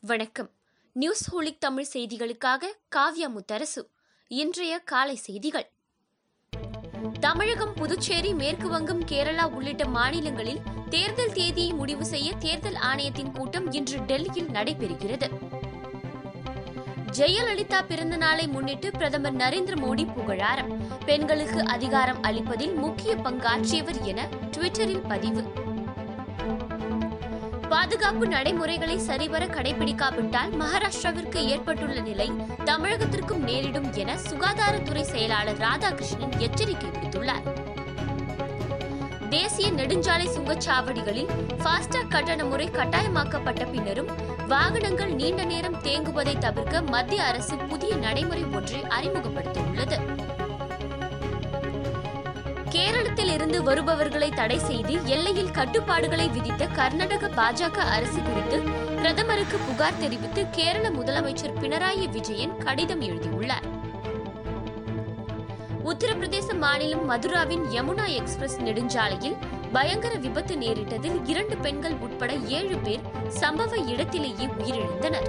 வணக்கம். News holic Tamil செய்திகளுக்காக காவ்யா முத்தரசு. இன்றைய காலை செய்திகள். தமிழகம் புதுச்சேரி மேற்கு வங்கம் கேரளா உள்ளிட்ட மாநிலங்களில் தேர்தல் தேதியை முடிவு செய்ய தேர்தல் ஆணையத்தின் கூட்டம் இன்று டெல்லியில் நடைபெறுகிறது. ஜெயலலிதா பிறந்த நாளை முன்னிட்டு பிரதமர் நரேந்திர மோடி புகழாரம். பெண்களுக்கு அதிகாரம் அளிப்பதில் முக்கிய பங்காற்றியவர் என ட்விட்டரில் பதிவு. பாதுகாப்பு நடைமுறைகளை சரிவர கடைபிடிக்காவிட்டால் மகாராஷ்டிராவிற்கு ஏற்பட்டுள்ள நிலை தமிழகத்திற்கும் நேரிடும் என சுகாதாரத்துறை செயலாளர் ராதாகிருஷ்ணன் எச்சரிக்கை விடுத்துள்ளார். தேசிய நெடுஞ்சாலை சுங்கச்சாவடிகளில் ஃபாஸ்டாக் கட்டண முறை கட்டாயமாக்கப்பட்ட பின்னரும் வாகனங்கள் நீண்ட நேரம் தேங்குவதை தவிர்க்க மத்திய அரசு புதிய நடைமுறை ஒன்றை அறிமுகப்படுத்தியுள்ளது. கேரளத்தில் இருந்து வருபவர்களை தடை செய்து எல்லையில் கட்டுப்பாடுகளை விதித்த கர்நாடக பாஜக அரசு குறித்து பிரதமருக்கு புகார் தெரிவித்து கேரள முதலமைச்சர் பினராயி விஜயன் கடிதம் எழுதியுள்ளார். உத்தரப்பிரதேச மாநிலம் மதுராவின் யமுனா எக்ஸ்பிரஸ் நெடுஞ்சாலையில் பயங்கர விபத்து நேரிட்டதில் இரண்டு பெண்கள் உட்பட ஏழு பேர் சம்பவ இடத்திலேயே உயிரிழந்தனர்.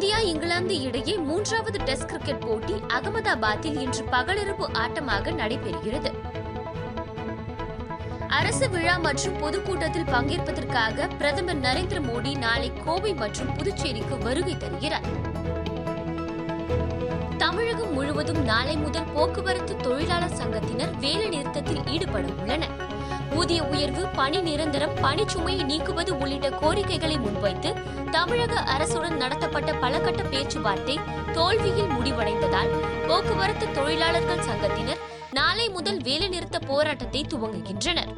இந்தியா இங்கிலாந்து இடையே மூன்றாவது டெஸ்ட் கிரிக்கெட் போட்டி அகமதாபாத்தில் இன்று பகலிரவு ஆட்டமாக நடைபெறுகிறது. அரசு விழா மற்றும் பொதுக்கூட்டத்தில் பங்கேற்பதற்காக பிரதமர் நரேந்திர மோடி நாளை கோவை மற்றும் புதுச்சேரிக்கு வருகை தருகிறார். தமிழகம் முழுவதும் நாளை முதல் போக்குவரத்து தொழிலாளர் சங்கத்தினர் வேலை நிறுத்தத்தில் ஈடுபட உள்ளனர். ஊதிய உயர்வு பணி நிரந்தரம் பணிச்சுமையை நீக்குவது உள்ளிட்ட கோரிக்கைகளை முன்வைத்து தமிழக அரசுடன் நடத்தப்பட்ட பலகட்ட பேச்சுவார்த்தை தோல்வியில் முடிவடைந்ததால் போக்குவரத்து தொழிலாளர்கள் சங்கத்தினர் நாளை முதல் வேலைநிறுத்த போராட்டத்தை துவங்குகின்றனர்.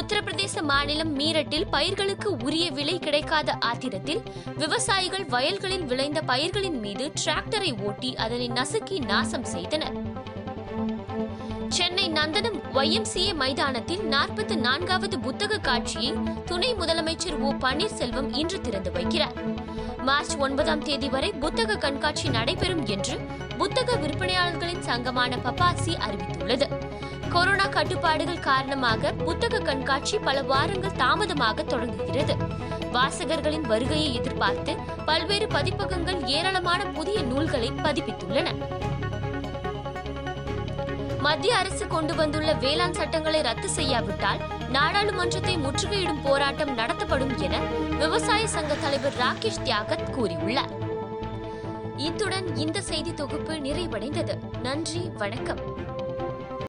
உத்தரப்பிரதேச மாநிலம் மீரட்டில் பயிர்களுக்கு உரிய விலை கிடைக்காத ஆத்திரத்தில் விவசாயிகள் வயல்களில் விளைந்த பயிர்களின் மீது டிராக்டரை ஓட்டி அதனை நசுக்கி நாசம் செய்தனர். சென்னை நந்தனம் ஒய்எம்சிஏ மைதானத்தில் நாற்பத்தி நான்காவது புத்தக காட்சியை துணை முதலமைச்சர் ஓ பன்னீர்செல்வம் இன்று திறந்து வைக்கிறார். மார்ச் ஒன்பதாம் தேதி வரை புத்தக கண்காட்சி நடைபெறும் என்று புத்தக விற்பனையாளர்களின் சங்கமான பப்பாசி அறிவித்துள்ளது. கொரோனா கட்டுப்பாடுகள் காரணமாக புத்தக கண்காட்சி பல வாரங்கள் தாமதமாக தொடங்குகிறது. வாசகர்களின் வருகையை எதிர்பார்த்து பல்வேறு பதிப்பகங்கள் ஏராளமான புதிய நூல்களை பதிப்பித்துள்ளன. மத்திய அரசு கொண்டு வந்துள்ள வேளாண் சட்டங்களை ரத்து செய்யாவிட்டால் நாடாளுமன்றத்தை முற்றுகையிடும் போராட்டம் நடத்தப்படும் என விவசாய சங்க தலைவர் ராகேஷ் தியாகத் கூறியுள்ளார். இத்துடன் இந்த செய்தி தொகுப்பு நிறைவடைந்தது. நன்றி வணக்கம்.